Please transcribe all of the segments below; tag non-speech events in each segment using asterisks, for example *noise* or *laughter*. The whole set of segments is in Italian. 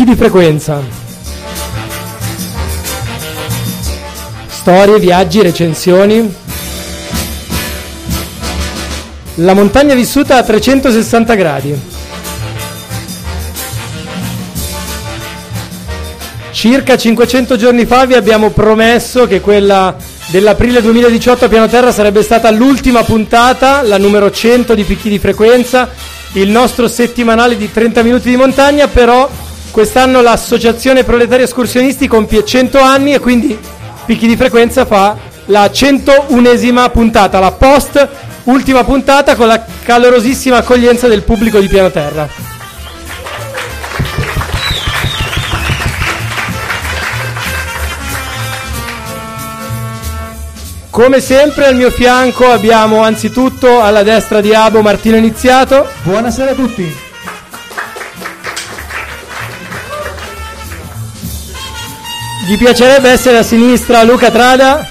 picchi di frequenza. Storie, viaggi, recensioni. La montagna vissuta a 360 gradi. Circa 500 giorni fa vi abbiamo promesso che quella dell'aprile 2018 a Piano Terra sarebbe stata l'ultima puntata, la numero 100 di picchi di frequenza, il nostro settimanale di 30 minuti di montagna, però quest'anno l'associazione Proletari Escursionisti compie 100 anni e quindi picchi di frequenza fa la 101esima puntata, la post ultima puntata con la calorosissima accoglienza del pubblico di Piano Terra. Come sempre al mio fianco abbiamo anzitutto alla destra di Abo Martino Iniziato. Buonasera a tutti. Gli piacerebbe essere a sinistra Luca Trada.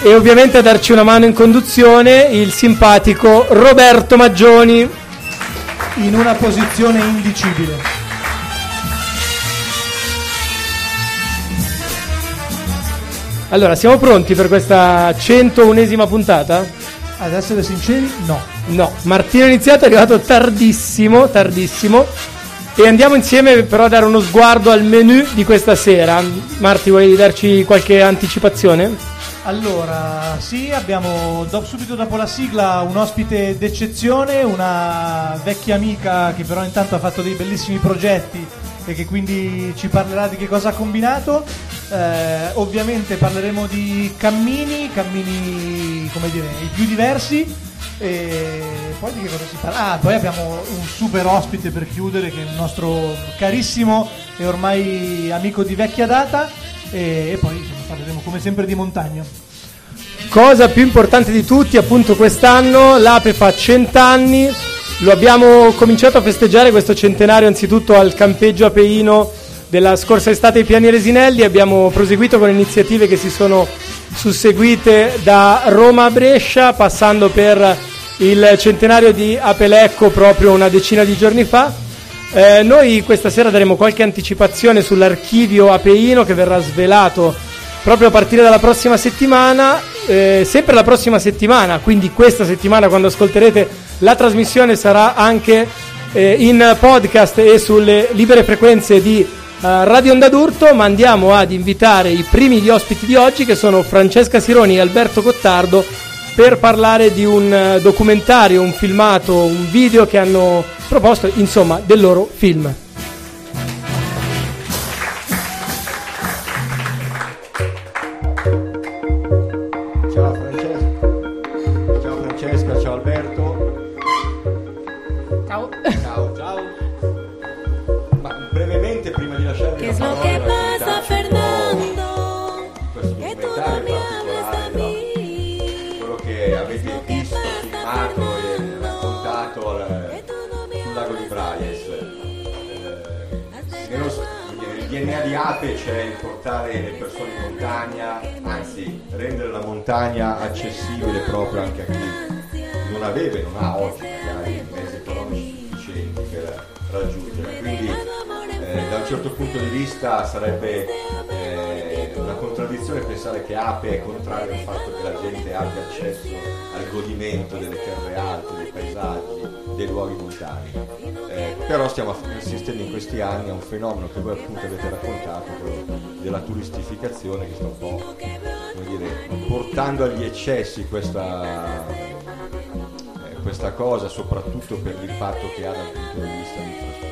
E ovviamente a darci una mano in conduzione il simpatico Roberto Maggioni. In una posizione indicibile. Allora, siamo pronti per questa 101esima puntata? Ad essere sinceri, no. No, Martino Iniziato è arrivato tardissimo, tardissimo. E andiamo insieme però a dare uno sguardo al menu di questa sera. Marti, vuoi darci qualche anticipazione? Allora, sì, abbiamo do, subito dopo la sigla un ospite d'eccezione, una vecchia amica che però intanto ha fatto dei bellissimi progetti e che quindi ci parlerà di che cosa ha combinato. Eh, ovviamente parleremo di cammini, cammini come dire, i più diversi. E poi di che cosa si parla? Ah, poi abbiamo un super ospite per chiudere che è il nostro carissimo e ormai amico di vecchia data. E, e poi insomma, parleremo come sempre di montagna. Cosa più importante di tutti, appunto quest'anno l'Ape fa 100 anni, lo abbiamo cominciato a festeggiare questo centenario anzitutto al campeggio apeino della scorsa estate ai Piani Resinelli, abbiamo proseguito con iniziative che si sono susseguite da Roma a Brescia, passando per il centenario di Apelecco proprio una decina di giorni fa. Eh, noi questa sera daremo qualche anticipazione sull'archivio apeino che verrà svelato proprio a partire dalla prossima settimana, eh, sempre la prossima settimana, quindi questa settimana quando ascolterete la trasmissione sarà anche eh, in podcast e sulle libere frequenze di Uh, Radio Onda d'Urto, ma andiamo ad invitare i primi di ospiti di oggi che sono Francesca Sironi e Alberto Cottardo per parlare di un uh, documentario, un filmato, un video che hanno proposto, insomma, del loro film. Ape c'è il portare le persone in montagna, anzi rendere la montagna accessibile proprio anche a chi non aveva e non ha oggi magari i mezzi economici sufficienti per raggiungere. Quindi eh, da un certo punto di vista sarebbe eh, una contraddizione pensare che ape è contrario al fatto che la gente abbia accesso al godimento delle terre alte, dei paesaggi, dei luoghi montani. Eh, però stiamo assistendo in questi anni a un fenomeno che voi appunto avete raccontato, quello della turistificazione che sta un po' dire, portando agli eccessi questa, eh, questa cosa, soprattutto per l'impatto che ha dal punto di vista di infrastrutture, di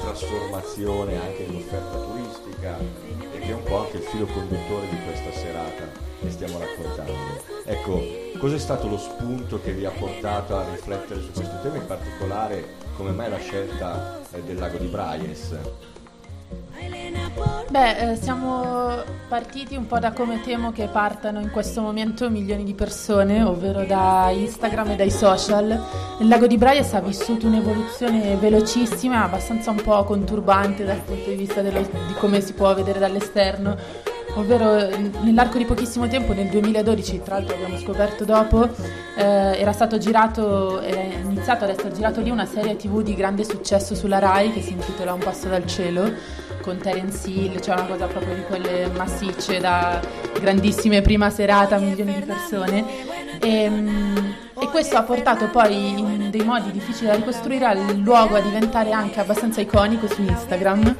trasformazione anche dell'offerta turistica e che è un po' anche il filo conduttore di questa serata che stiamo raccontando. Ecco, cos'è stato lo spunto che vi ha portato a riflettere su questo tema, in particolare come mai la scelta eh, del lago di Braies? Beh, eh, siamo partiti un po' da come temo che partano in questo momento milioni di persone, ovvero da Instagram e dai social. Il lago di Braies ha vissuto un'evoluzione velocissima, abbastanza un po' conturbante dal punto di vista dello, di come si può vedere dall'esterno ovvero nell'arco di pochissimo tempo, nel 2012, tra l'altro abbiamo scoperto dopo, eh, era stato girato, era iniziato ad essere girato lì una serie tv di grande successo sulla RAI che si intitola Un passo dal cielo con Terence Hill, cioè una cosa proprio di quelle massicce da grandissime prima serata, milioni di persone. E, ehm, e, questo ha portato poi in dei modi difficili da ricostruire il luogo a diventare anche abbastanza iconico su Instagram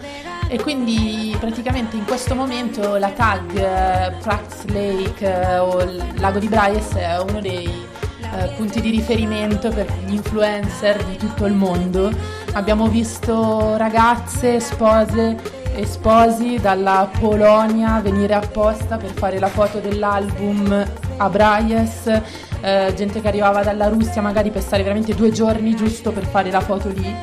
e quindi praticamente in questo momento la tag eh, Prax Lake eh, o lago di Bryce è uno dei eh, punti di riferimento per gli influencer di tutto il mondo. Abbiamo visto ragazze, spose e sposi dalla Polonia venire apposta per fare la foto dell'album a Braies, eh, gente che arrivava dalla Russia magari per stare veramente due giorni giusto per fare la foto lì.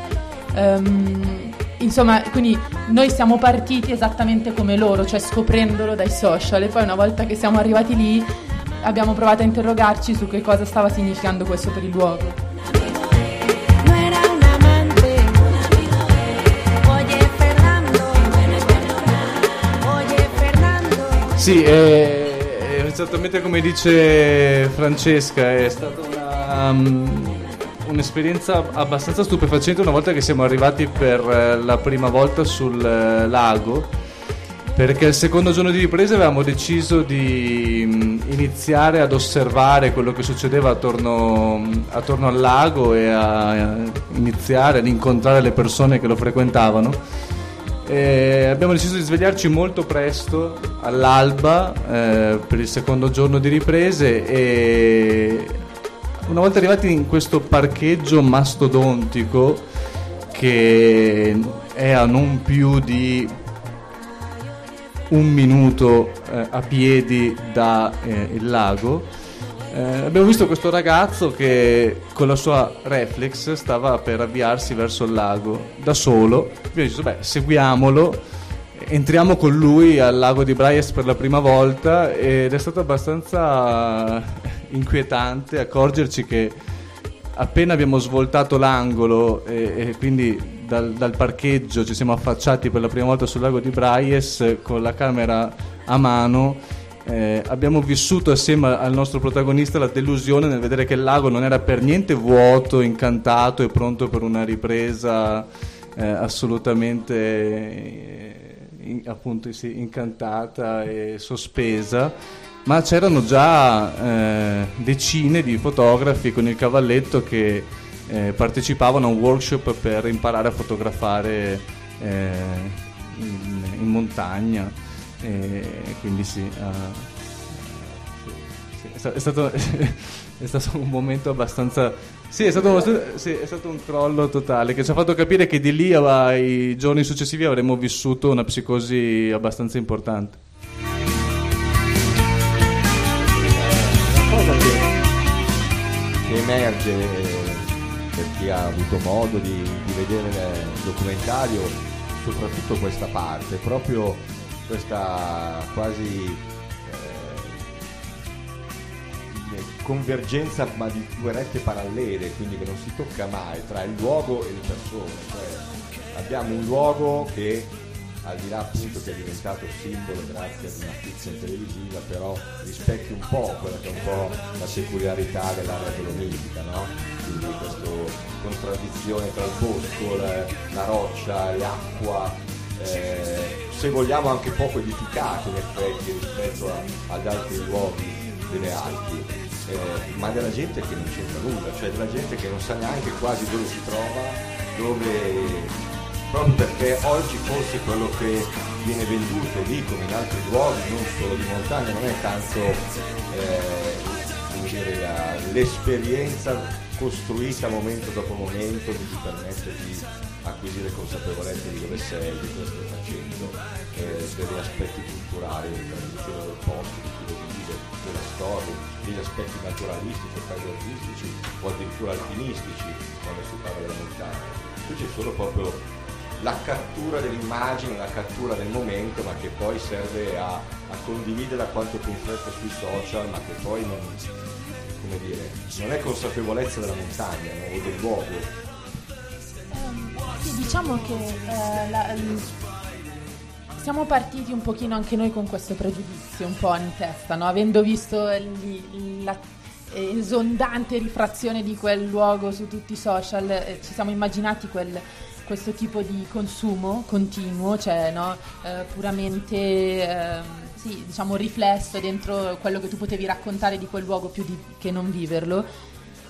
Um, insomma, quindi noi siamo partiti esattamente come loro, cioè scoprendolo dai social e poi una volta che siamo arrivati lì abbiamo provato a interrogarci su che cosa stava significando questo per il luogo. Sì, è, esattamente come dice Francesca, è stata una, um, un'esperienza abbastanza stupefacente una volta che siamo arrivati per eh, la prima volta sul uh, lago, perché il secondo giorno di ripresa avevamo deciso di um, iniziare ad osservare quello che succedeva attorno, attorno al lago e a, iniziare ad incontrare le persone che lo frequentavano. Eh, abbiamo deciso di svegliarci molto presto, all'alba, eh, per il secondo giorno di riprese e una volta arrivati in questo parcheggio mastodontico che è a non più di un minuto eh, a piedi dal eh, lago, eh, abbiamo visto questo ragazzo che con la sua reflex stava per avviarsi verso il lago da solo. Abbiamo detto, beh, seguiamolo, entriamo con lui al lago di Bryce per la prima volta ed è stato abbastanza inquietante accorgerci che appena abbiamo svoltato l'angolo e, e quindi dal, dal, parcheggio ci siamo affacciati per la prima volta sul lago di Bryce con la camera a mano. Eh, abbiamo vissuto assieme al nostro protagonista la delusione nel vedere che il lago non era per niente vuoto, incantato e pronto per una ripresa eh, assolutamente eh, appunto, sì, incantata e sospesa, ma c'erano già eh, decine di fotografi con il cavalletto che eh, partecipavano a un workshop per imparare a fotografare eh, in, in montagna. E quindi sì, uh, sì, è, stato, *laughs* è, stato, un momento abbastanza sì è, stato, sì, è stato un crollo totale che ci ha fatto capire che di lì ai giorni successivi avremmo vissuto una psicosi abbastanza importante. Che, emerge ha avuto modo di, di vedere il documentario soprattutto questa parte proprio questa quasi eh, convergenza ma di due rette parallele, quindi che non si tocca mai tra il luogo e le persone. Cioè, abbiamo un luogo che al di là appunto che è diventato simbolo grazie ad una fiction televisiva, però rispecchia un po' quella che è un po' la peculiarità dell'area dolomitica, no? Quindi questa contraddizione tra il bosco, la, la roccia, l'acqua, eh, se vogliamo anche poco edificato in effetti rispetto a, ad altri luoghi delle Alpi, eh, ma della gente che non c'entra nulla, cioè della gente che non sa neanche quasi dove si trova, dove proprio perché oggi forse quello che viene venduto lì come in altri luoghi, non solo di montagna, non è tanto eh, la, l'esperienza costruita momento dopo momento che ti permette di acquisire consapevolezza di dove sei, di cosa stai facendo, eh, degli aspetti culturali, del posto, di chi lo vive, della storia, degli aspetti naturalistici, paesaggistici o addirittura alpinistici quando si parla della montagna. Qui c'è solo proprio la cattura dell'immagine, la cattura del momento, ma che poi serve a, a condividerla quanto più in fretta sui social, ma che poi non, dire, non è consapevolezza della montagna no? o del luogo, sì, diciamo che eh, la, siamo partiti un pochino anche noi con questo pregiudizio un po' in testa, no? avendo visto l- la esondante rifrazione di quel luogo su tutti i social, eh, ci siamo immaginati quel, questo tipo di consumo continuo, cioè no? eh, puramente eh, sì, diciamo riflesso dentro quello che tu potevi raccontare di quel luogo più di, che non viverlo.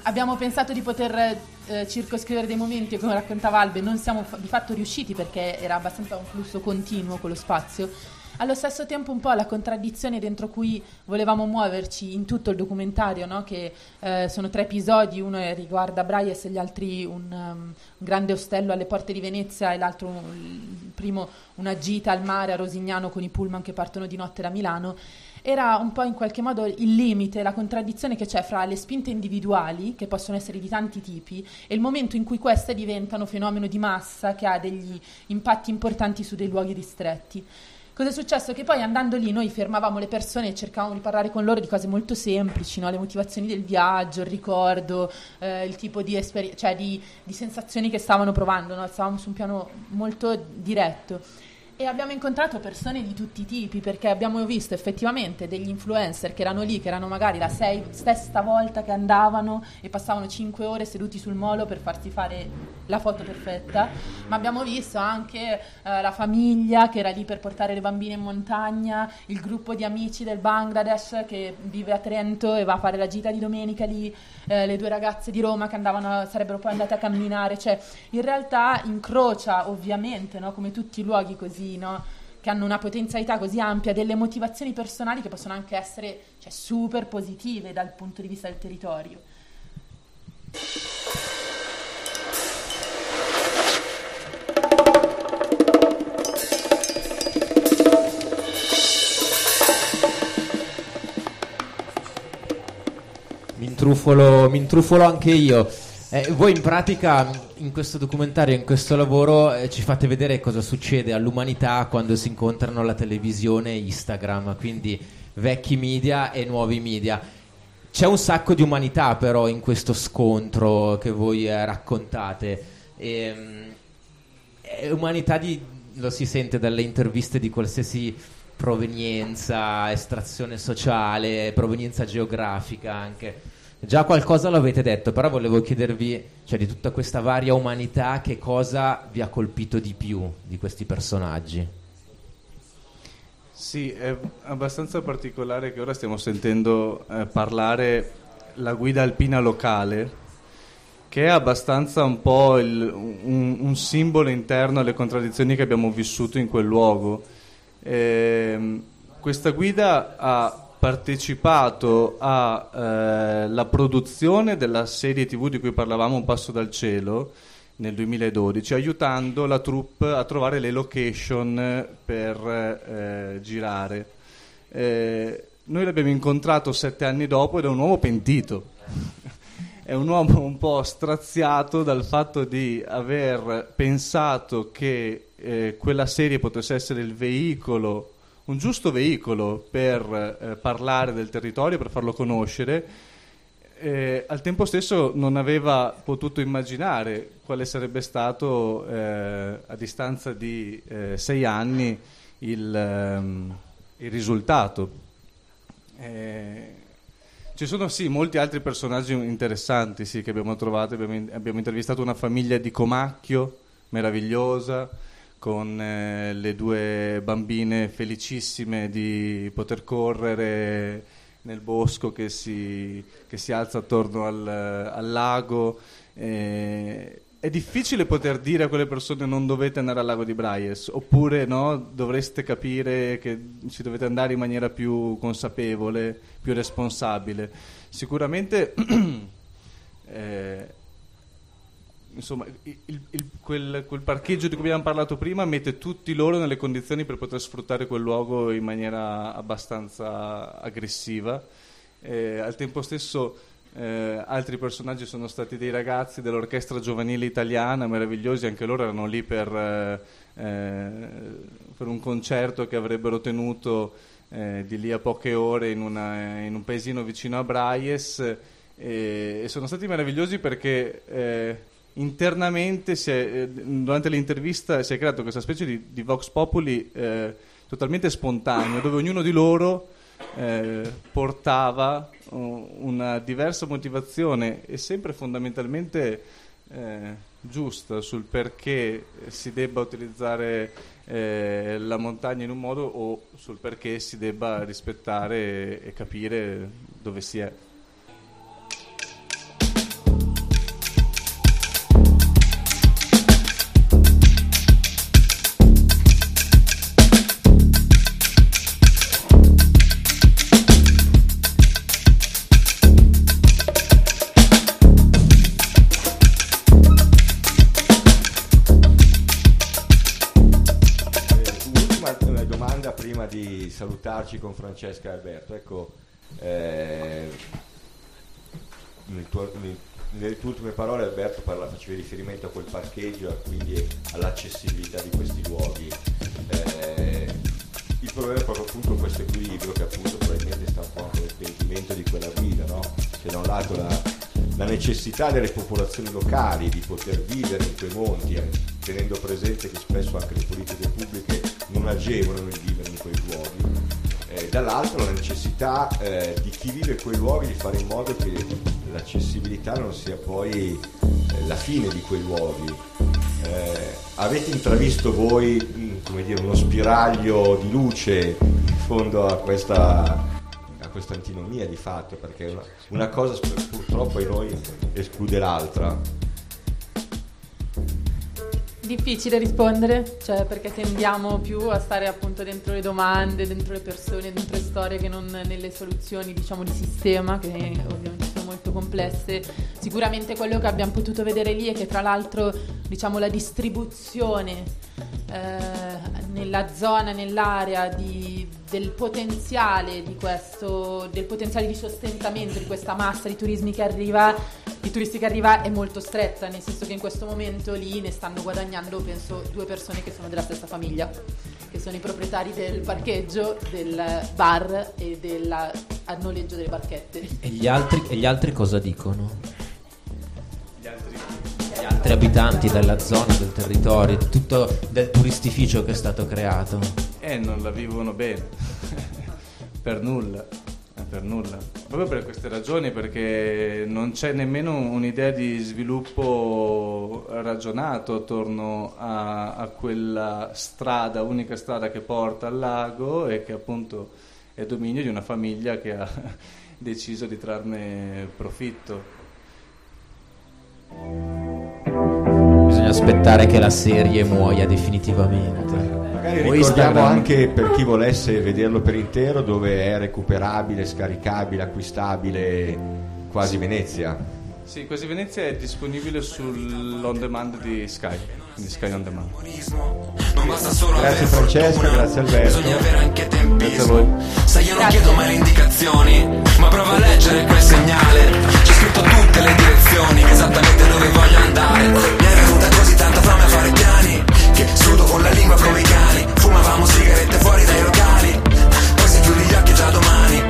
Abbiamo pensato di poter eh, circoscrivere dei momenti come raccontava Albe non siamo fa- di fatto riusciti perché era abbastanza un flusso continuo quello spazio allo stesso tempo un po' la contraddizione dentro cui volevamo muoverci in tutto il documentario, no? che eh, sono tre episodi, uno riguarda Braies e gli altri un, um, un, grande ostello alle porte di Venezia e l'altro, il primo, una gita al mare a Rosignano con i pullman che partono di notte da Milano era un po' in qualche modo il limite, la contraddizione che c'è fra le spinte individuali, che possono essere di tanti tipi, e il momento in cui queste diventano fenomeno di massa che ha degli impatti importanti su dei luoghi ristretti. Cosa è successo? Che poi andando lì noi fermavamo le persone e cercavamo di parlare con loro di cose molto semplici, no? le motivazioni del viaggio, il ricordo, eh, il tipo di, esperi- cioè di, di, sensazioni che stavano provando, no? stavamo su un piano molto diretto. E abbiamo incontrato persone di tutti i tipi perché abbiamo visto effettivamente degli influencer che erano lì, che erano magari la sei, stessa volta che andavano e passavano cinque ore seduti sul molo per farsi fare la foto perfetta, ma abbiamo visto anche eh, la famiglia che era lì per portare le bambine in montagna, il gruppo di amici del Bangladesh che vive a Trento e va a fare la gita di domenica lì, eh, le due ragazze di Roma che andavano, sarebbero poi andate a camminare, cioè in realtà incrocia ovviamente, no, come tutti i luoghi così no? che hanno una potenzialità così ampia, delle motivazioni personali che possono anche essere cioè, super positive dal punto di vista del territorio. Mi intrufolo, mi intrufolo anche io. Eh, voi in pratica in questo documentario, in questo lavoro eh, ci fate vedere cosa succede all'umanità quando si incontrano la televisione e Instagram, quindi vecchi media e nuovi media. C'è un sacco di umanità però in questo scontro che voi eh, raccontate. E, um, umanità di, lo si sente dalle interviste di qualsiasi provenienza, estrazione sociale, provenienza geografica anche. Già qualcosa l'avete detto, però volevo chiedervi, cioè di tutta questa varia umanità, che cosa vi ha colpito di più di questi personaggi? Sì, è abbastanza particolare che ora stiamo sentendo eh, parlare la guida alpina locale, che è abbastanza un po' il, un, un, simbolo interno alle contraddizioni che abbiamo vissuto in quel luogo. Eh, questa guida ha partecipato alla eh, produzione della serie tv di cui parlavamo Un passo dal cielo nel 2012, aiutando la troupe a trovare le location per eh, girare. Eh, noi l'abbiamo incontrato sette anni dopo ed è un uomo pentito. è un uomo un po' straziato dal fatto di aver pensato che eh, quella serie potesse essere il veicolo un giusto veicolo per eh, parlare del territorio, per farlo conoscere, eh, al tempo stesso non aveva potuto immaginare quale sarebbe stato eh, a distanza di eh, sei anni il, ehm, il risultato. Eh, ci sono sì molti altri personaggi interessanti sì, che abbiamo trovato, abbiamo, abbiamo intervistato una famiglia di Comacchio meravigliosa, con eh, le due bambine felicissime di poter correre nel bosco che si, che si alza attorno al, al lago. Eh, è difficile poter dire a quelle persone non dovete andare al lago di Braies, oppure no, dovreste capire che ci dovete andare in maniera più consapevole, più responsabile. Sicuramente *clears throat* eh, insomma, il, il, quel, quel, parcheggio di cui abbiamo parlato prima mette tutti loro nelle condizioni per poter sfruttare quel luogo in maniera abbastanza aggressiva. Eh, al tempo stesso eh, altri personaggi sono stati dei ragazzi dell'orchestra giovanile italiana, meravigliosi, anche loro erano lì per, eh, per un concerto che avrebbero tenuto eh, di lì a poche ore in, una, in un paesino vicino a Braies e, e sono stati meravigliosi perché eh, internamente è, eh, durante l'intervista si è creato questa specie di, di Vox Populi eh, totalmente spontaneo, dove ognuno di loro eh, portava uh, una diversa motivazione e sempre fondamentalmente eh, giusta sul perché si debba utilizzare eh, la montagna in un modo o sul perché si debba rispettare e, e capire dove si è. Salutarci con Francesca e Alberto. Ecco, eh, tuo, nelle tue ultime parole Alberto parla, facevi riferimento a quel parcheggio e quindi all'accessibilità di questi luoghi. Eh, il problema è proprio appunto questo equilibrio che appunto probabilmente sta un po' anche nel pentimento di quella guida, no? C'è da un lato la, la necessità delle popolazioni locali di poter vivere in quei monti, eh, tenendo presente che spesso anche le politiche pubbliche non agevolano il vivere in quei luoghi, eh, dall'altro la necessità eh, di chi vive quei luoghi di fare in modo che l'accessibilità non sia poi eh, la fine di quei luoghi. Eh, avete intravisto voi mm, dire, uno spiraglio di luce in fondo a questa, a questa antinomia di fatto, perché una, una cosa purtroppo in noi esclude l'altra. Difficile rispondere, cioè perché tendiamo più a stare appunto dentro le domande, dentro le persone, dentro le storie che non nelle soluzioni diciamo di sistema che ovviamente sono molto complesse. Sicuramente quello che abbiamo potuto vedere lì è che tra l'altro diciamo la distribuzione eh, nella zona, nell'area di, del potenziale di questo, del potenziale di sostentamento di questa massa di turismi che arriva, di turisti che arriva è molto stretta, nel senso che in questo momento lì ne stanno guadagnando penso due persone che sono della stessa famiglia, che sono i proprietari del parcheggio, del bar e del noleggio delle barchette. E gli altri, e gli altri cosa dicono? altri abitanti della zona, del territorio, di tutto del turistificio che è stato creato. E non la vivono bene, *laughs* per nulla, eh, per nulla. Proprio per queste ragioni, perché non c'è nemmeno un'idea di sviluppo ragionato attorno a, a quella strada, unica strada che porta al lago e che appunto è dominio di una famiglia che ha *laughs* deciso di trarne profitto bisogna aspettare che la serie muoia definitivamente. Magari ricordiamo Instagram. anche per chi volesse vederlo per intero dove è recuperabile, scaricabile, acquistabile quasi Venezia. Sì, quasi Venezia è disponibile sull'on demand di Sky, quindi Sky on demand. Grazie Francesco, grazie Alberto. Grazie a voi. Sai io non chiedo mai le indicazioni, ma prova a leggere quel segnale. C'è scritto tutte le direzioni, esattamente dove voglio andare. Mi è venuta così tanta fame a fare piani, che sudo con la lingua come i cani. Fumavamo sigarette fuori dai locali, poi se chiudi gli occhi già domani.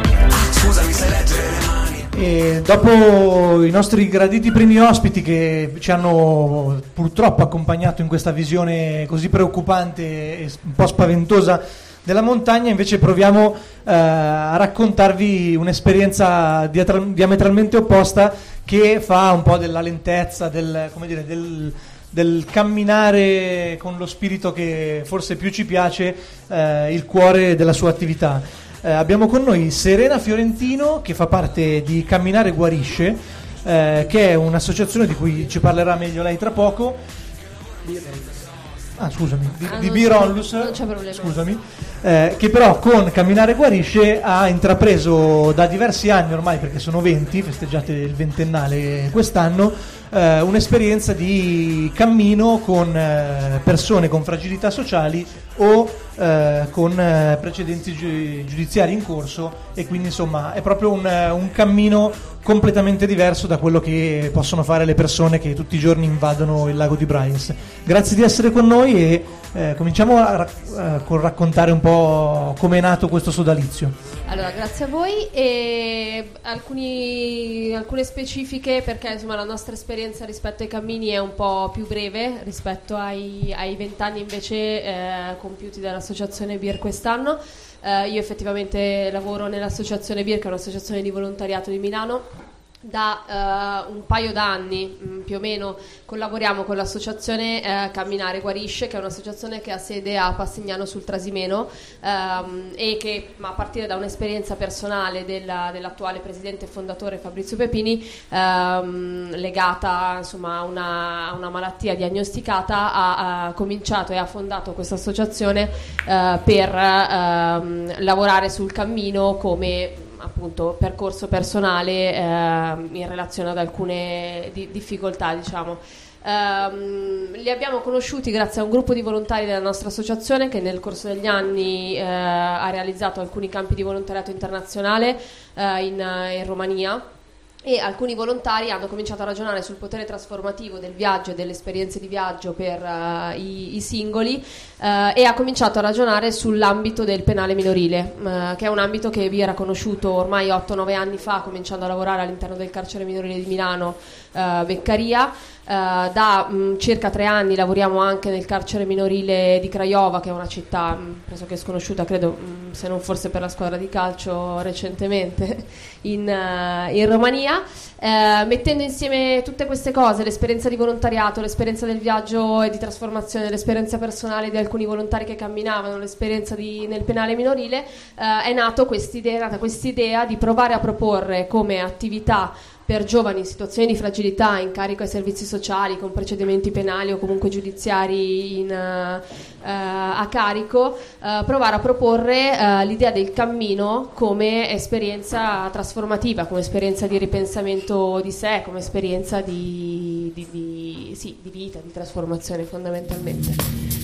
Scusami se leggere le mani. E dopo i nostri graditi primi ospiti che ci hanno purtroppo accompagnato in questa visione così preoccupante e un po' spaventosa della montagna, invece proviamo eh, a raccontarvi un'esperienza diametralmente opposta che fa un po' della lentezza, del, dire, del, del camminare con lo spirito che forse più ci piace, eh, il cuore della sua attività. Eh, abbiamo con noi Serena Fiorentino che fa parte di Camminare Guarisce, eh, che è un'associazione di cui ci parlerà meglio lei tra poco. Ah, scusami, di, ah, di Birollus, scusami, eh, che però con Camminare Guarisce ha intrapreso da diversi anni ormai, perché sono 20, festeggiate il ventennale quest'anno, eh, un'esperienza di cammino con eh, persone con fragilità sociali o eh, con eh, precedenti gi- giudiziari in corso e quindi insomma è proprio un, un, cammino completamente diverso da quello che possono fare le persone che tutti i giorni invadono il lago di Bryce. Grazie di essere con noi e Eh, cominciamo a, eh, col raccontare un po' come è nato questo sodalizio. Allora, grazie a voi e alcuni- alcune specifiche perché insomma la nostra esperienza rispetto ai cammini è un po' più breve rispetto ai ai vent'anni invece eh, compiuti dall'associazione BIR quest'anno. Eh, io effettivamente lavoro nell'associazione BIR che è un'associazione di volontariato di Milano da eh, un paio d'anni mh, più o meno collaboriamo con l'associazione eh, Camminare Guarisce, che è un'associazione che ha sede a Passignano sul Trasimeno ehm, e che a partire da un'esperienza personale della- dell'attuale presidente e fondatore Fabrizio Pepini, ehm, legata insomma, a, una, a una malattia diagnosticata, ha, ha cominciato e ha fondato questa associazione eh, per ehm, lavorare sul cammino come appunto percorso personale ehm, in relazione ad alcune di- difficoltà diciamo. Ehm, li abbiamo conosciuti grazie a un gruppo di volontari della nostra associazione che nel corso degli anni eh, ha realizzato alcuni campi di volontariato internazionale eh, in, in Romania e alcuni volontari hanno cominciato a ragionare sul potere trasformativo del viaggio e delle esperienze di viaggio per eh, i, i singoli eh, e ha cominciato a ragionare sull'ambito del penale minorile, eh, che è un ambito che vi era conosciuto ormai 8-9 anni fa, cominciando a lavorare all'interno del carcere minorile di Milano, eh, Beccaria. Eh, da mh, circa tre anni lavoriamo anche nel carcere minorile di Craiova, che è una città mh, pressoché sconosciuta, credo, mh, se non forse per la squadra di calcio recentemente *laughs* in, eh, in Romania, eh, mettendo insieme tutte queste cose, l'esperienza di volontariato, l'esperienza del viaggio e di trasformazione, l'esperienza personale di alcuni volontari che camminavano, l'esperienza di- nel penale minorile, è è nata quest'idea di provare a proporre come attività per giovani in situazioni di fragilità in carico ai servizi sociali con procedimenti penali o comunque giudiziari in, eh, a carico, eh, provare a proporre eh, l'idea del cammino come esperienza trasformativa, come esperienza di ripensamento di sé, come esperienza di, di- di- sì, di vita, di trasformazione fondamentalmente.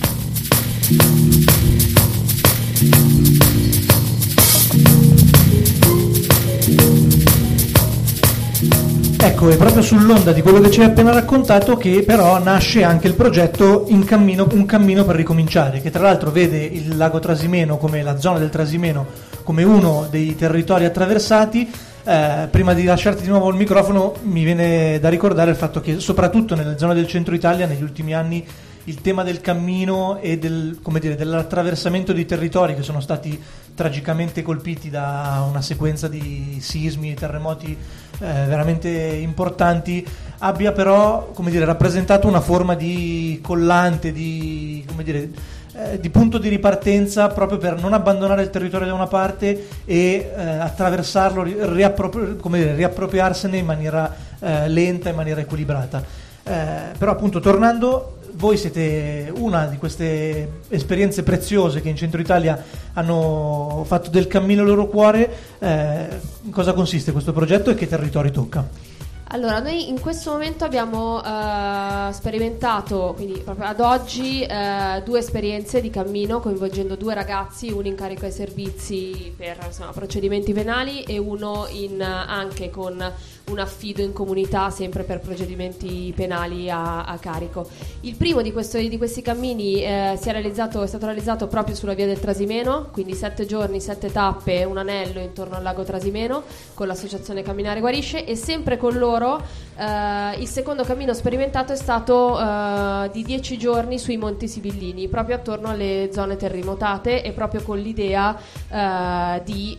Ecco, è proprio sull'onda di quello che ci hai appena raccontato che però nasce anche il progetto In cammino- Un cammino per ricominciare, che tra l'altro vede il lago Trasimeno come la zona del Trasimeno come uno dei territori attraversati. Eh, prima di lasciarti di nuovo il microfono mi viene da ricordare il fatto che soprattutto nelle zone del centro Italia negli ultimi anni il tema del cammino e del, dire, dell'attraversamento di territori che sono stati tragicamente colpiti da una sequenza di sismi e terremoti veramente importanti abbia però come dire, rappresentato una forma di collante, di, come dire, eh, di punto di ripartenza proprio per non abbandonare il territorio da una parte e eh, attraversarlo, ri- riappropri- dire, riappropriarsene in maniera eh, lenta, in maniera equilibrata. Eh, però appunto tornando, voi siete una di queste esperienze preziose che in centro Italia hanno fatto del cammino il loro cuore. Eh, in cosa consiste questo progetto e che territori tocca? Allora, noi in questo momento abbiamo eh, sperimentato, quindi proprio ad oggi, eh, due esperienze di cammino coinvolgendo due ragazzi, uno in carico ai servizi per insomma, procedimenti penali e uno in, anche con un affido in comunità sempre per procedimenti penali a, a carico. Il primo di, questo- di questi cammini eh, è, realizzato, è stato realizzato proprio sulla via del Trasimeno, quindi sette giorni, sette tappe, un anello intorno al lago Trasimeno con l'associazione Camminare Guarisce e sempre con loro eh, il secondo cammino sperimentato è stato eh, di dieci giorni sui Monti Sibillini, proprio attorno alle zone terremotate e proprio con l'idea eh, di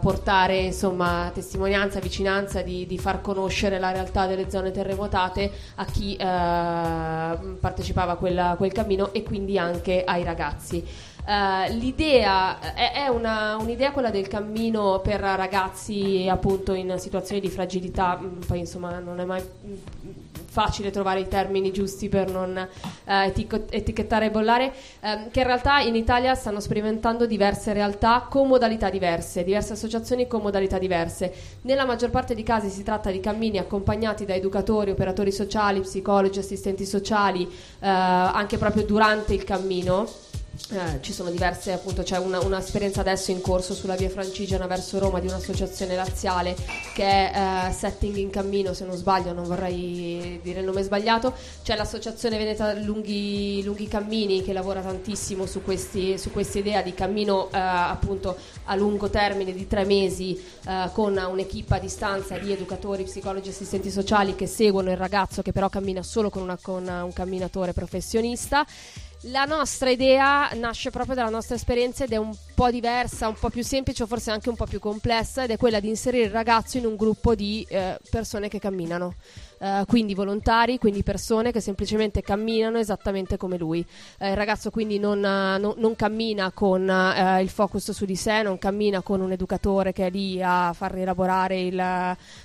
portare insomma testimonianza, vicinanza, di, di far conoscere la realtà delle zone terremotate a chi partecipava a quel cammino e quindi anche ai ragazzi. Eh, l'idea è, è una- un'idea quella del cammino per ragazzi appunto in situazioni di fragilità, mm, poi insomma non è mai mm, facile trovare i termini giusti per non eh, etico- etichettare e bollare, ehm, che in realtà in Italia stanno sperimentando diverse realtà con modalità diverse, diverse associazioni con modalità diverse. Nella maggior parte dei casi si tratta di cammini accompagnati da educatori, operatori sociali, psicologi, assistenti sociali, eh, anche proprio durante il cammino eh, ci sono diverse, appunto, c'è una, un'esperienza adesso in corso sulla via Francigena verso Roma di un'associazione laziale che è eh, Setting in Cammino, se non sbaglio, non vorrei dire il nome sbagliato. C'è l'associazione Veneta Lunghi, Lunghi Cammini che lavora tantissimo su, questa idea di cammino eh, appunto a lungo termine di tre mesi eh, con un'equipe a distanza di educatori, psicologi assistenti sociali che seguono il ragazzo che però cammina solo con, una, con un camminatore professionista. La nostra idea nasce proprio dalla nostra esperienza ed è un po' diversa, un po' più semplice o forse anche un po' più complessa ed è quella di inserire il ragazzo in un gruppo di eh, persone che camminano. Uh, quindi volontari, quindi persone che semplicemente camminano esattamente come lui. Uh, il ragazzo quindi non, uh, no, non cammina con il focus su di sé, non cammina con un educatore che è lì a far rielaborare il,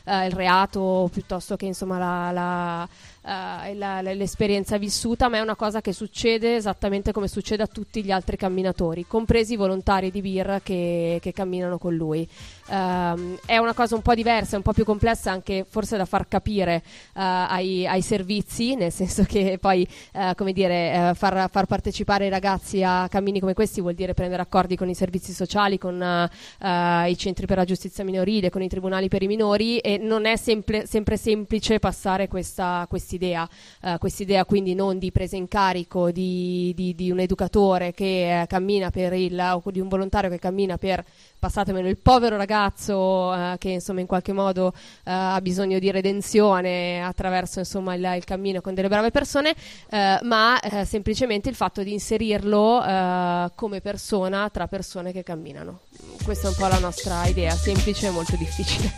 il reato piuttosto che insomma la, la uh, la, l'esperienza vissuta, ma è una cosa che succede esattamente come succede a tutti gli altri camminatori, compresi i volontari di birra che, che camminano con lui. Um, è una cosa un po' diversa, un po' più complessa anche forse da far capire uh, ai, ai, servizi, nel senso che poi, uh, come dire, far, far, partecipare i ragazzi a cammini come questi vuol dire prendere accordi con i servizi sociali, con i centri per la giustizia minorile, con i tribunali per i minori e non è sempre, sempre semplice passare questa quest'idea, uh, quest'idea quindi non di presa in carico di, di, di un educatore che uh, cammina per il, o di un volontario che cammina per passatemelo, il povero ragazzo uh, che insomma in qualche modo uh, ha bisogno di redenzione attraverso insomma il, il cammino con delle brave persone, uh, ma semplicemente il fatto di inserirlo come persona tra persone che camminano. Questa è un po' la nostra idea, semplice e molto difficile.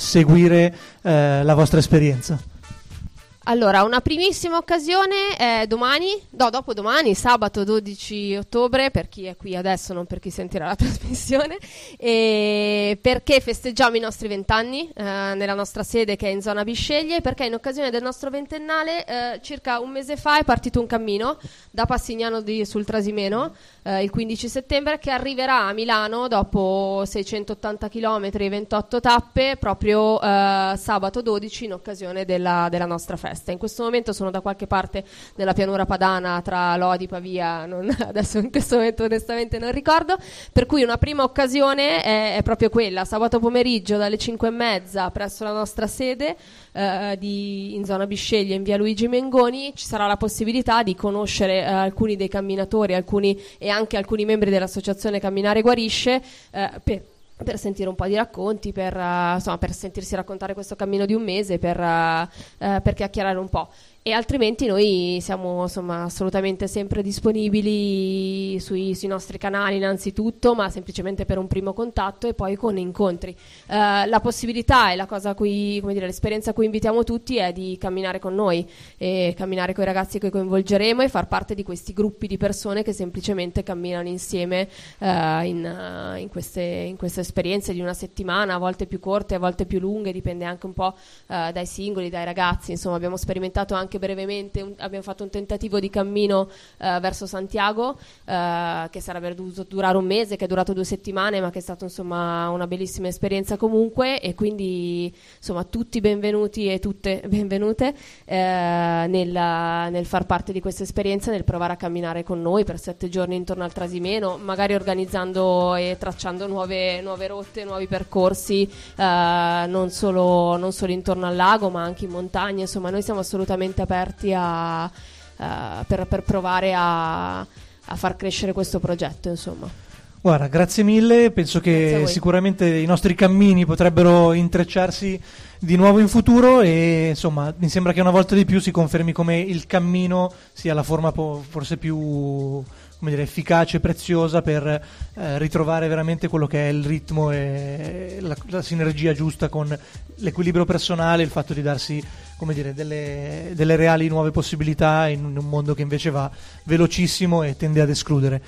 Seguire eh, la vostra esperienza? Allora, una primissima occasione è domani, no, dopo domani, sabato 12 ottobre, per chi è qui adesso, non per chi sentirà la *laughs* trasmissione, perché festeggiamo i nostri vent'anni eh, nella nostra sede che è in zona Bisceglie, perché in occasione del nostro ventennale, eh, circa un mese fa è partito un cammino da Passignano di, sul Trasimeno, eh, il 15 settembre, che arriverà a Milano dopo 680 km e 28 tappe, proprio eh, sabato 12 in occasione della, della nostra festa festa. In questo momento sono da qualche parte nella pianura padana tra Lodi e Pavia, non, *laughs* adesso in questo momento onestamente non ricordo, per cui una prima occasione è, è proprio quella, sabato pomeriggio dalle 5 e mezza presso la nostra sede eh, di, in zona Bisceglie in via Luigi Mengoni ci sarà la possibilità di conoscere eh, alcuni dei camminatori alcuni, e anche alcuni membri dell'associazione Camminare Guarisce eh, per per sentire un po' di racconti, per, uh, insomma, per sentirsi raccontare questo cammino di un mese, per, uh, per chiacchierare un po' e altrimenti noi siamo insomma, assolutamente sempre disponibili sui, sui, nostri canali innanzitutto, ma semplicemente per un primo contatto e poi con incontri. Uh, la possibilità e la cosa cui, dire, l'esperienza a cui invitiamo tutti è di camminare con noi camminare con i ragazzi che coinvolgeremo e far parte di questi gruppi di persone che semplicemente camminano insieme uh, in, in, queste, in, queste, esperienze di una settimana, a volte più corte, a volte più lunghe, dipende anche un po' dai singoli, dai ragazzi. Insomma, abbiamo sperimentato anche brevemente un, abbiamo fatto un tentativo di cammino uh, verso Santiago uh, che sarebbe dovuto durare un mese, che è durato due settimane, ma che è stata insomma una bellissima esperienza comunque. E quindi insomma tutti benvenuti e tutte *laughs* benvenute uh, nel, nel, far parte di questa esperienza, nel provare a camminare con noi per sette giorni intorno al Trasimeno, magari organizzando e tracciando nuove, nuove rotte, nuovi percorsi, non solo, non solo intorno al lago ma anche in montagna, insomma noi siamo assolutamente assolutamente aperti a, uh, per, per, provare a, a, far crescere questo progetto. Insomma. Guarda, grazie mille, penso che sicuramente i nostri cammini potrebbero intrecciarsi di nuovo in futuro e insomma mi sembra che una volta di più si confermi come il cammino sia la forma po- forse più dire, efficace e preziosa per eh, ritrovare veramente quello che è il ritmo e la, la, sinergia giusta con l'equilibrio personale, il fatto di darsi dire, delle, delle reali nuove possibilità in un mondo che invece va velocissimo e tende ad escludere.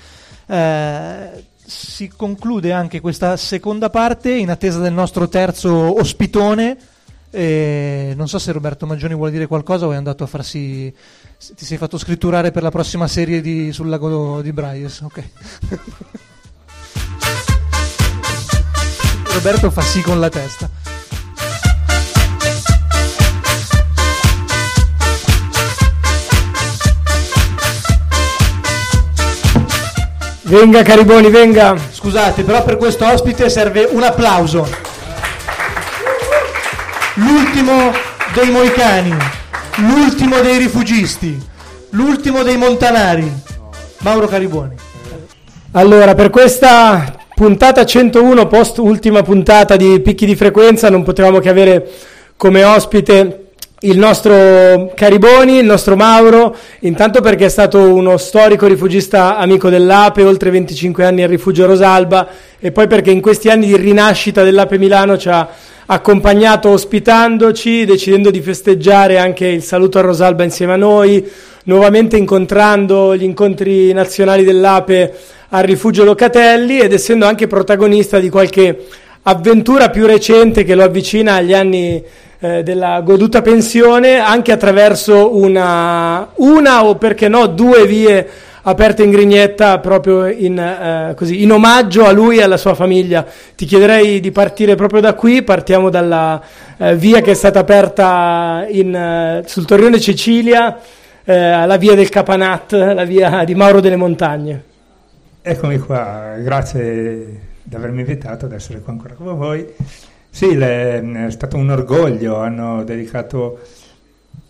Eh, si conclude anche questa seconda parte in attesa del nostro terzo ospitone. Eh, non so se Roberto Maggioni vuole dire qualcosa o è andato a farsi ti sei fatto scritturare per la prossima serie di, sul lago di Bryce, ok. *laughs* Roberto fa sì con la testa. Venga Cariboni, venga. Scusate, però per questo ospite serve un applauso. L'ultimo dei moicani, l'ultimo dei rifugisti, l'ultimo dei montanari, Mauro Cariboni. Allora, per questa puntata 101, post ultima puntata di Picchi di Frequenza, non potevamo che avere come ospite il nostro Cariboni, il nostro Mauro, intanto perché è stato uno storico rifugista amico dell'Ape, oltre 25 anni al rifugio Rosalba, e poi perché in questi anni di rinascita dell'Ape Milano ci ha accompagnato ospitandoci, decidendo di festeggiare anche il saluto a Rosalba insieme a noi, nuovamente incontrando gli incontri nazionali dell'Ape al rifugio Locatelli ed essendo anche protagonista di qualche avventura più recente che lo avvicina agli anni eh, della goduta pensione anche attraverso una, una o perché no due vie aperte in Grignetta proprio in, eh, così, in omaggio a lui e alla sua famiglia. Ti chiederei di partire proprio da qui, partiamo dalla eh, via che è stata aperta in, eh, sul Torrione Cecilia, eh, la via del Capanat, la via di Mauro delle Montagne. Eccomi qua, grazie di avermi invitato ad essere qua ancora con voi. Sì, le, è stato un orgoglio, hanno dedicato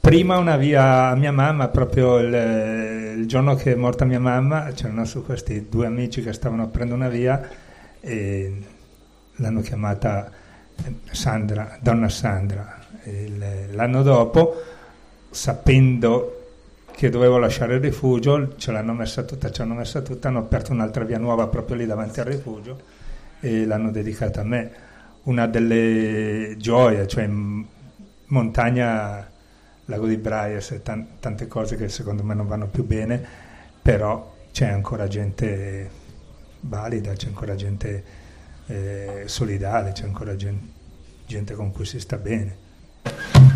prima una via a mia mamma, proprio il, il, giorno che è morta mia mamma, c'erano su questi due amici che stavano aprendo una via e l'hanno chiamata Sandra, donna Sandra. Il, l'anno dopo, sapendo che dovevo lasciare il rifugio, ce l'hanno messa tutta, ci hanno messa tutta, hanno aperto un'altra via nuova proprio lì davanti al rifugio e l'hanno dedicata a me. Una delle gioie, cioè montagna, lago di Braies e tante cose che secondo me non vanno più bene, però c'è ancora gente valida, c'è ancora gente eh, solidale, c'è ancora gente, gente con cui si sta bene.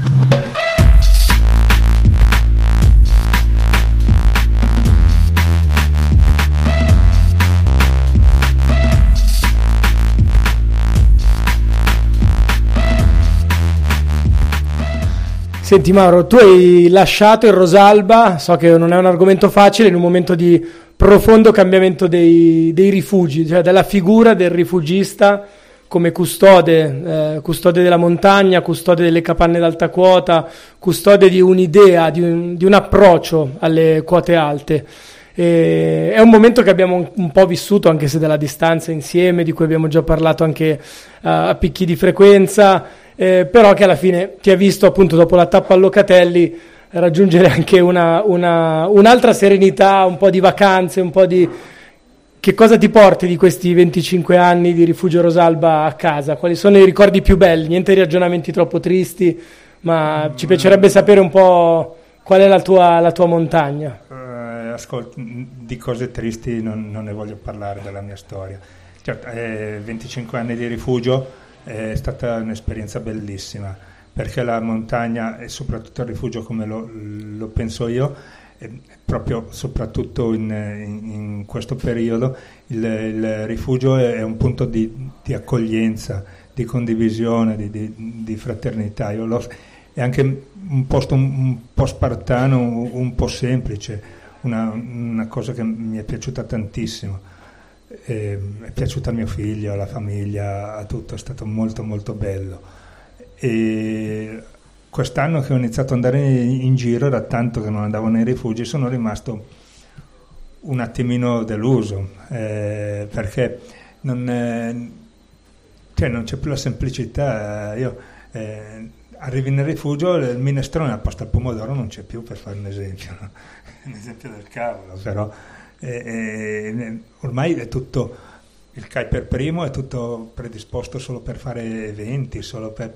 Senti Mauro, tu hai lasciato il Rosalba, so che non è un argomento facile, in un momento di profondo cambiamento dei, dei rifugi, cioè della figura del rifugista come custode, eh, custode della montagna, custode delle capanne d'alta quota, custode di un'idea, di un, di un approccio alle quote alte. E è un momento che abbiamo un, po' vissuto, anche se dalla distanza insieme, di cui abbiamo già parlato anche uh, a picchi di frequenza eh, però che alla fine ti ha visto appunto dopo la tappa a Locatelli raggiungere anche una, una, un'altra serenità, un po' di vacanze, un po' di... Che cosa ti porti di questi 25 anni di rifugio Rosalba a casa? Quali sono i ricordi più belli? Niente ragionamenti troppo tristi, ma ci piacerebbe sapere un po' qual è la tua, la tua montagna. Uh, ascolta, di cose tristi non, non, ne voglio parlare della mia storia. Certo, eh, 25 anni di rifugio è stata un'esperienza bellissima perché la montagna e soprattutto il rifugio come lo, lo penso io, proprio soprattutto in, in, questo periodo, il, il, rifugio è un punto di, di accoglienza, di condivisione, di, di, di fraternità. è anche un posto un, un po' spartano, un, un po' semplice, una, una cosa che mi è piaciuta tantissimo eh, è piaciuto a mio figlio, alla famiglia, a tutto, è stato molto molto bello. E quest'anno che ho iniziato ad andare in giro, era tanto che non andavo nei rifugi, sono rimasto un attimino deluso, eh, perché non, eh, cioè non, c'è più la semplicità. Io, eh, arrivi nel rifugio, il minestrone a posto al pomodoro non c'è più, per fare un esempio, no? *laughs* un esempio del cavolo, però eh, ormai è tutto, il CAI per primo è tutto predisposto solo per fare eventi, solo per,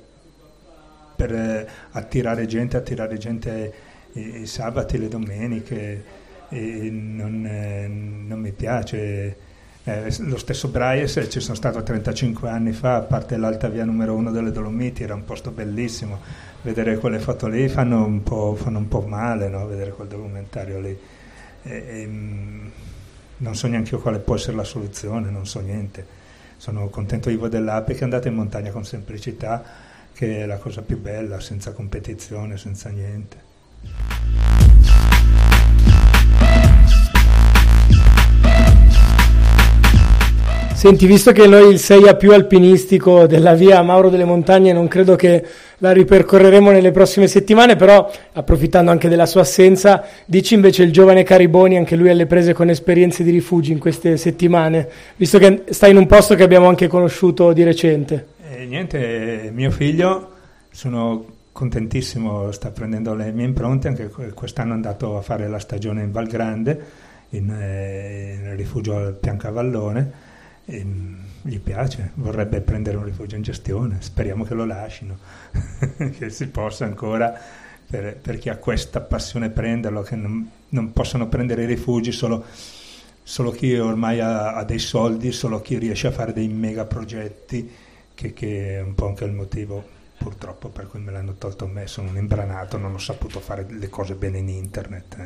per eh, attirare gente, attirare gente i, i, sabati, le domeniche, non, eh, non, mi piace. Eh, lo stesso Bryes ci sono stato 35 anni fa, a parte l'alta via numero uno delle Dolomiti, era un posto bellissimo. Vedere quelle foto lì fanno un po', fanno un po male, no? vedere quel documentario lì. E, e, non so neanche io quale può essere la soluzione, non so niente. sono contento di voi dell'Ape che andate in montagna con semplicità, che è la cosa più bella, senza competizione, senza niente. Senti, visto che noi il 6A più alpinistico della via Mauro delle Montagne non credo che la ripercorreremo nelle prossime settimane, però approfittando anche della sua assenza, dici invece il giovane Cariboni, anche lui alle prese con esperienze di rifugi in queste settimane, visto che sta in un posto che abbiamo anche conosciuto di recente. E niente, mio figlio, sono contentissimo, sta prendendo le mie impronte, anche quest'anno è andato a fare la stagione in Val Grande, in, eh, in rifugio al Piancavallone e gli piace, vorrebbe prendere un rifugio in gestione, speriamo che lo lasciano, *laughs* che si possa ancora, per, per, chi ha questa passione, prenderlo, che non, non possano prendere i rifugi solo, solo chi ormai ha, ha, dei soldi, solo chi riesce a fare dei mega progetti, che, che è un po' anche il motivo purtroppo per cui me l'hanno tolto a me, sono un imbranato, non ho saputo fare le cose bene in internet.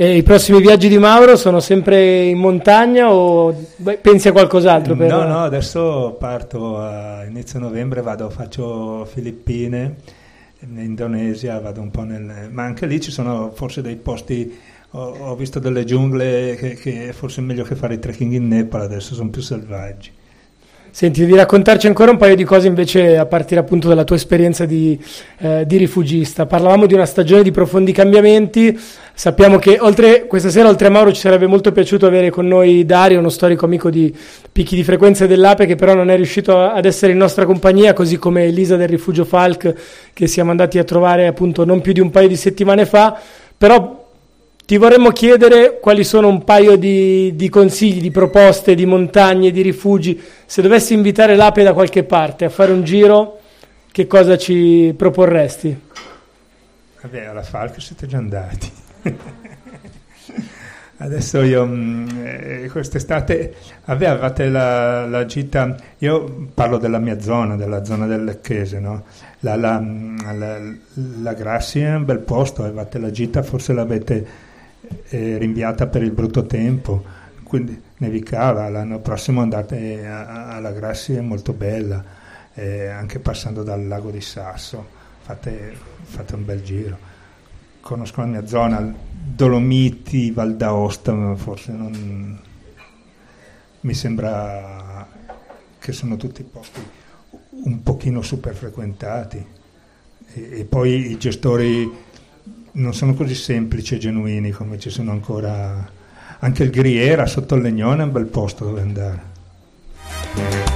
E I prossimi viaggi di Mauro sono sempre in montagna o pensi a qualcos'altro? Per... No, no, adesso parto a inizio novembre, vado, faccio Filippine, in Indonesia, vado un po' nel... ma anche lì ci sono forse dei posti, ho, ho visto delle giungle che, che forse è meglio che fare i trekking in Nepal, adesso sono più selvaggi. Senti, devi raccontarci ancora un paio di cose invece a partire appunto dalla tua esperienza di, eh, di, rifugista. Parlavamo di una stagione di profondi cambiamenti, sappiamo che oltre, questa sera oltre a Mauro ci sarebbe molto piaciuto avere con noi Dario, uno storico amico di Picchi di Frequenza dell'Ape che però non è riuscito ad essere in nostra compagnia, così come Elisa del Rifugio Falk che siamo andati a trovare appunto non più di un paio di settimane fa, però ti vorremmo chiedere quali sono un paio di, di, consigli, di proposte, di montagne, di rifugi. Se dovessi invitare l'Ape da qualche parte a fare un giro, che cosa ci proporresti? Vabbè, alla Falco siete già andati. Adesso io mm, eh, quest'estate avevate la, la, gita, io parlo della mia zona, della zona del Lecchese, no? la, la, mm, la, la Grassi è un bel posto, avevate la gita, forse l'avete eh, rinviata per il brutto tempo, quindi nevicava, l'anno prossimo andate alla Grassi è molto bella, eh, anche passando dal lago di Sasso, fate, fate, un bel giro. Conosco la mia zona, Dolomiti, Val d'Aosta, forse non... mi sembra che sono tutti posti un pochino super frequentati e, e poi i gestori non sono così semplici e genuini come ci sono ancora. Anche il Griera sotto il Legnone è un bel posto dove andare.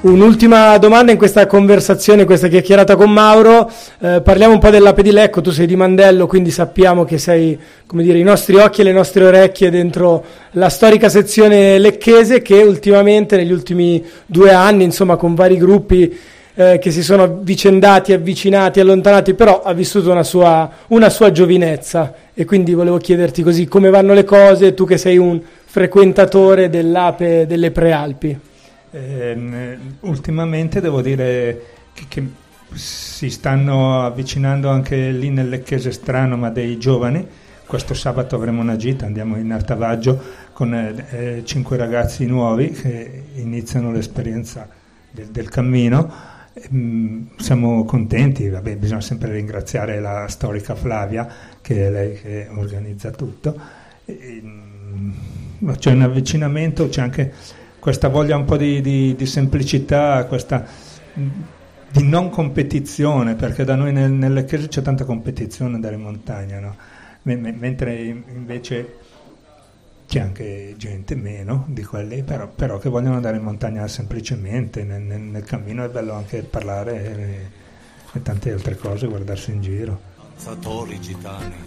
Un'ultima domanda in questa conversazione, questa chiacchierata con Mauro. Eh, parliamo un po' dell'Ape di Lecco. Tu sei di Mandello, quindi sappiamo che sei, come dire, i nostri occhi e le nostre orecchie dentro la storica sezione lecchese che ultimamente, negli ultimi due anni, insomma, con vari gruppi eh, che si sono avvicendati, avvicinati, allontanati, però ha vissuto una sua, una sua giovinezza. E quindi volevo chiederti così come vanno le cose, tu che sei un frequentatore dell'Ape delle Prealpi. Eh, ultimamente devo dire che, che, si stanno avvicinando anche lì nel Lecchese strano, ma dei giovani. Questo sabato avremo una gita, andiamo in Artavaggio con eh, cinque ragazzi nuovi che iniziano l'esperienza del, del cammino. Mm, siamo contenti, Vabbè, bisogna sempre ringraziare la storica Flavia, che è lei che organizza tutto. E, mm, c'è un avvicinamento, c'è anche questa voglia un po' di, di, di semplicità, questa di non competizione, perché da noi nel, nelle chiese c'è tanta competizione andare in montagna, no? M- mentre invece c'è anche gente meno di quelli, però, però, che vogliono andare in montagna semplicemente, nel, nel, nel cammino è bello anche parlare e, e tante altre cose, guardarsi in giro.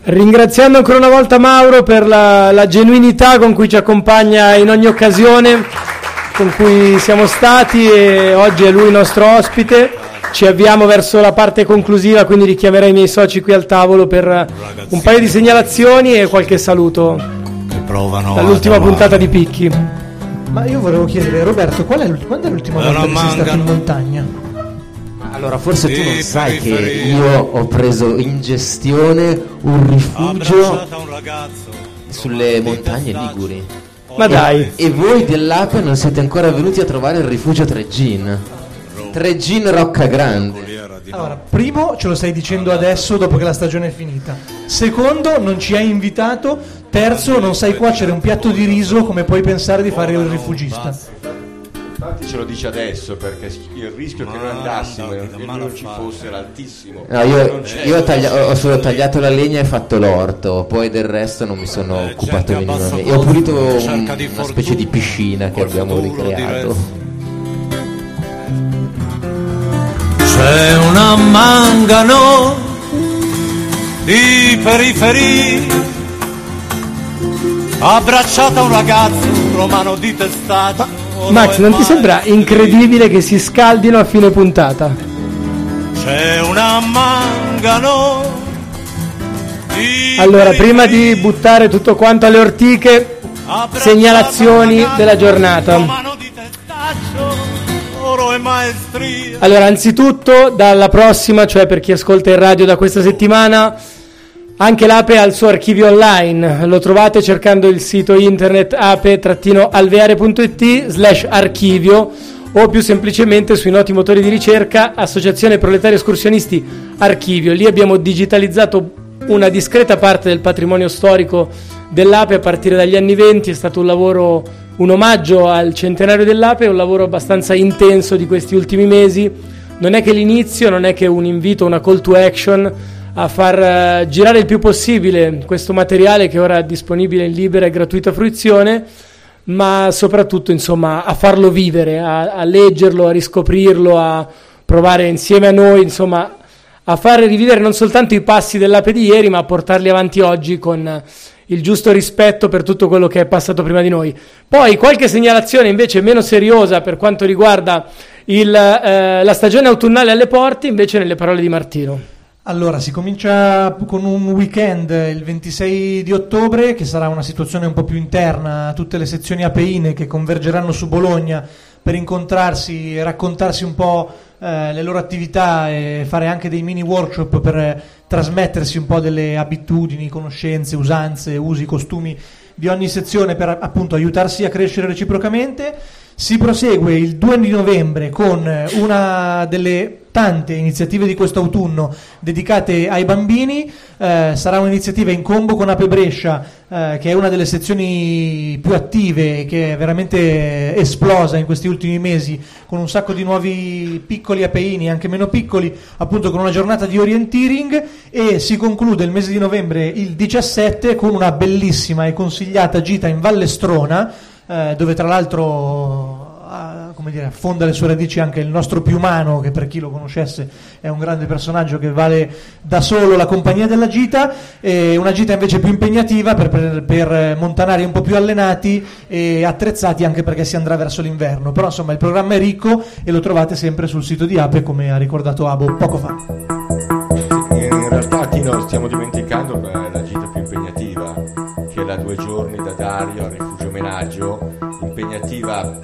Ringraziando ancora una volta Mauro per la, la genuinità con cui ci accompagna in ogni occasione con cui siamo stati e oggi è lui il nostro ospite. Ci avviamo verso la parte conclusiva, quindi richiamerei i miei soci qui al tavolo per un paio di segnalazioni e qualche saluto dall'ultima puntata di Picchi. Ma io volevo chiedere, Roberto, qual è quando è l'ultima volta che sei stato in montagna? Allora, forse tu non sai che io ho preso in gestione un rifugio sulle montagne liguri. Ma dai. E voi dell'Ape non siete ancora venuti a trovare il rifugio Treggin. Treggin Rocca Grande. Allora, primo ce lo stai dicendo adesso dopo che la stagione è finita. Secondo, non ci hai invitato. Terzo, non sai cuocere un piatto di riso come puoi pensare di fare il rifugista. Infatti ce lo dice adesso perché il rischio che noi Ma andassimo e che non ci fosse era altissimo. No, io, io ho, taglia- ho solo tagliato la legna e fatto l'orto, poi del resto non mi sono Eh, occupato minimamente. E ho pulito un- una specie di fortuna, piscina che abbiamo futuro ricreato. C'è una mangano di periferia abbracciata a un ragazzo, romano di testaccio. Max, non ti sembra incredibile che si scaldino a fine puntata? C'è una mangano Allora, prima di buttare tutto quanto alle ortiche, segnalazioni della giornata. Allora, anzitutto, dalla prossima, cioè per chi ascolta il radio da questa settimana, anche l'Ape ha il suo archivio online. Lo trovate cercando il sito internet ape-alveare.it slash archivio o più semplicemente sui noti motori di ricerca Associazione Proletaria Escursionisti Archivio. Lì abbiamo digitalizzato una discreta parte del patrimonio storico dell'Ape a partire dagli anni 20. È stato un lavoro, un omaggio al centenario dell'Ape, un lavoro abbastanza intenso di questi ultimi mesi. Non è che l'inizio, non è che un invito, una call to action a far eh, girare il più possibile questo materiale che ora è disponibile in libera e gratuita fruizione, ma soprattutto insomma a farlo vivere, a, a leggerlo, a riscoprirlo, a provare insieme a noi insomma a fare rivivere non soltanto i passi dell'ape di ieri, ma a portarli avanti oggi con il giusto rispetto per tutto quello che è passato prima di noi. Poi qualche segnalazione invece meno seriosa per quanto riguarda il, eh, la stagione autunnale alle porte, invece nelle parole di Martino. Allora, si comincia con un weekend il 26 di ottobre, che sarà una situazione un po' più interna tutte le sezioni apeine che convergeranno su Bologna per incontrarsi e raccontarsi un po' eh, le loro attività e fare anche dei mini workshop per trasmettersi un po' delle abitudini, conoscenze, usanze, usi, costumi di ogni sezione per appunto aiutarsi a crescere reciprocamente. Si prosegue il 2 di novembre con eh, una delle tante iniziative di quest'autunno dedicate ai bambini. Eh, sarà un'iniziativa in combo con Ape Brescia, eh, che è una delle sezioni più attive che è veramente esplosa in questi ultimi mesi, con un sacco di nuovi piccoli apeini, anche meno piccoli, appunto con una giornata di orienteering e si conclude il mese di novembre il 17 con una bellissima e consigliata gita in Vallestrona, eh, dove tra l'altro ah, come dire, affonda le sue radici anche il nostro Piumano, che per chi lo conoscesse è un grande personaggio che vale da solo la compagnia della gita, e una gita invece più impegnativa per, per- per montanari un po' più allenati e attrezzati anche perché si andrà verso l'inverno. Però insomma il programma è ricco e lo trovate sempre sul sito di Ape, come ha ricordato Abo poco fa. In realtà Tino stiamo dimenticando eh, la gita più impegnativa, che è la due giorni da Dario al omenaggio, impegnativa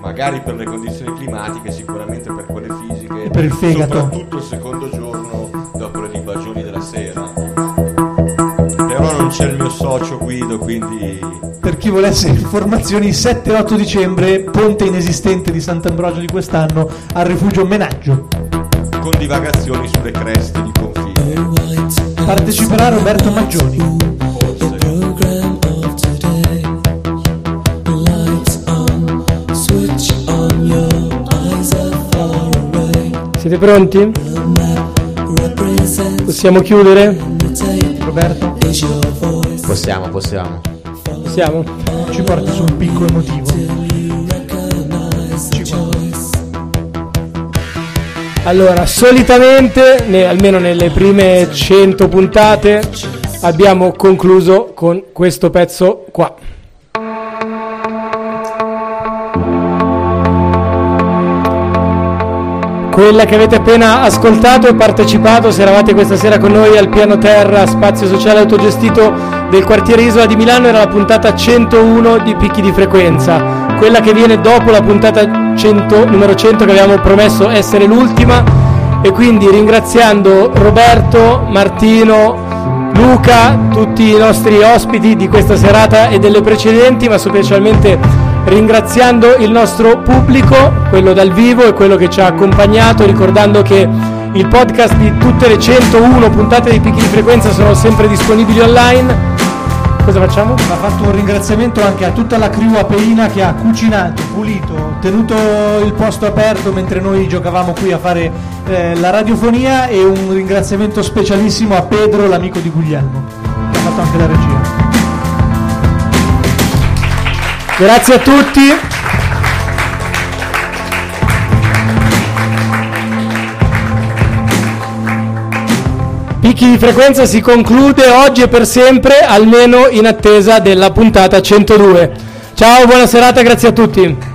magari per le condizioni climatiche, sicuramente per quelle fisiche, E per il fegato. soprattutto il secondo giorno dopo le libagioni della sera. Però non c'è il mio socio Guido, quindi Per chi volesse informazioni, 7-8 dicembre, ponte inesistente di Sant'Ambrogio di quest'anno al rifugio Menaggio. con divagazioni sulle creste di confine. Parteciperà Roberto Maggioni. Siete pronti? Possiamo chiudere? Roberto, Possiamo, possiamo. Possiamo? ci porti su un picco emotivo. Allora, solitamente, ne- almeno nelle prime 100 puntate, abbiamo concluso con questo pezzo qua. Quella che avete appena ascoltato e partecipato, se eravate questa sera con noi al piano terra, spazio sociale autogestito del quartiere Isola di Milano, era la puntata 101 di Picchi di Frequenza. quella che viene dopo la puntata 100, numero 100 che abbiamo promesso essere l'ultima e quindi ringraziando Roberto, Martino, Luca, tutti i nostri ospiti di questa serata e delle precedenti, ma specialmente ringraziando il nostro pubblico, quello dal vivo e quello che ci ha accompagnato, ricordando che il podcast di tutte le 101 puntate di Picchi di Frequenza sono sempre disponibili online. Cosa facciamo? Va fatto un ringraziamento anche a tutta la crew apeina che ha cucinato, pulito, tenuto il posto aperto mentre noi giocavamo qui a fare eh, la radiofonia e un ringraziamento specialissimo a Pedro, l'amico di Guglielmo, che ha fatto anche la regia. Grazie a tutti. Picchi di frequenza si conclude oggi e per sempre, almeno in attesa della puntata 102. Ciao, buona serata, grazie a tutti.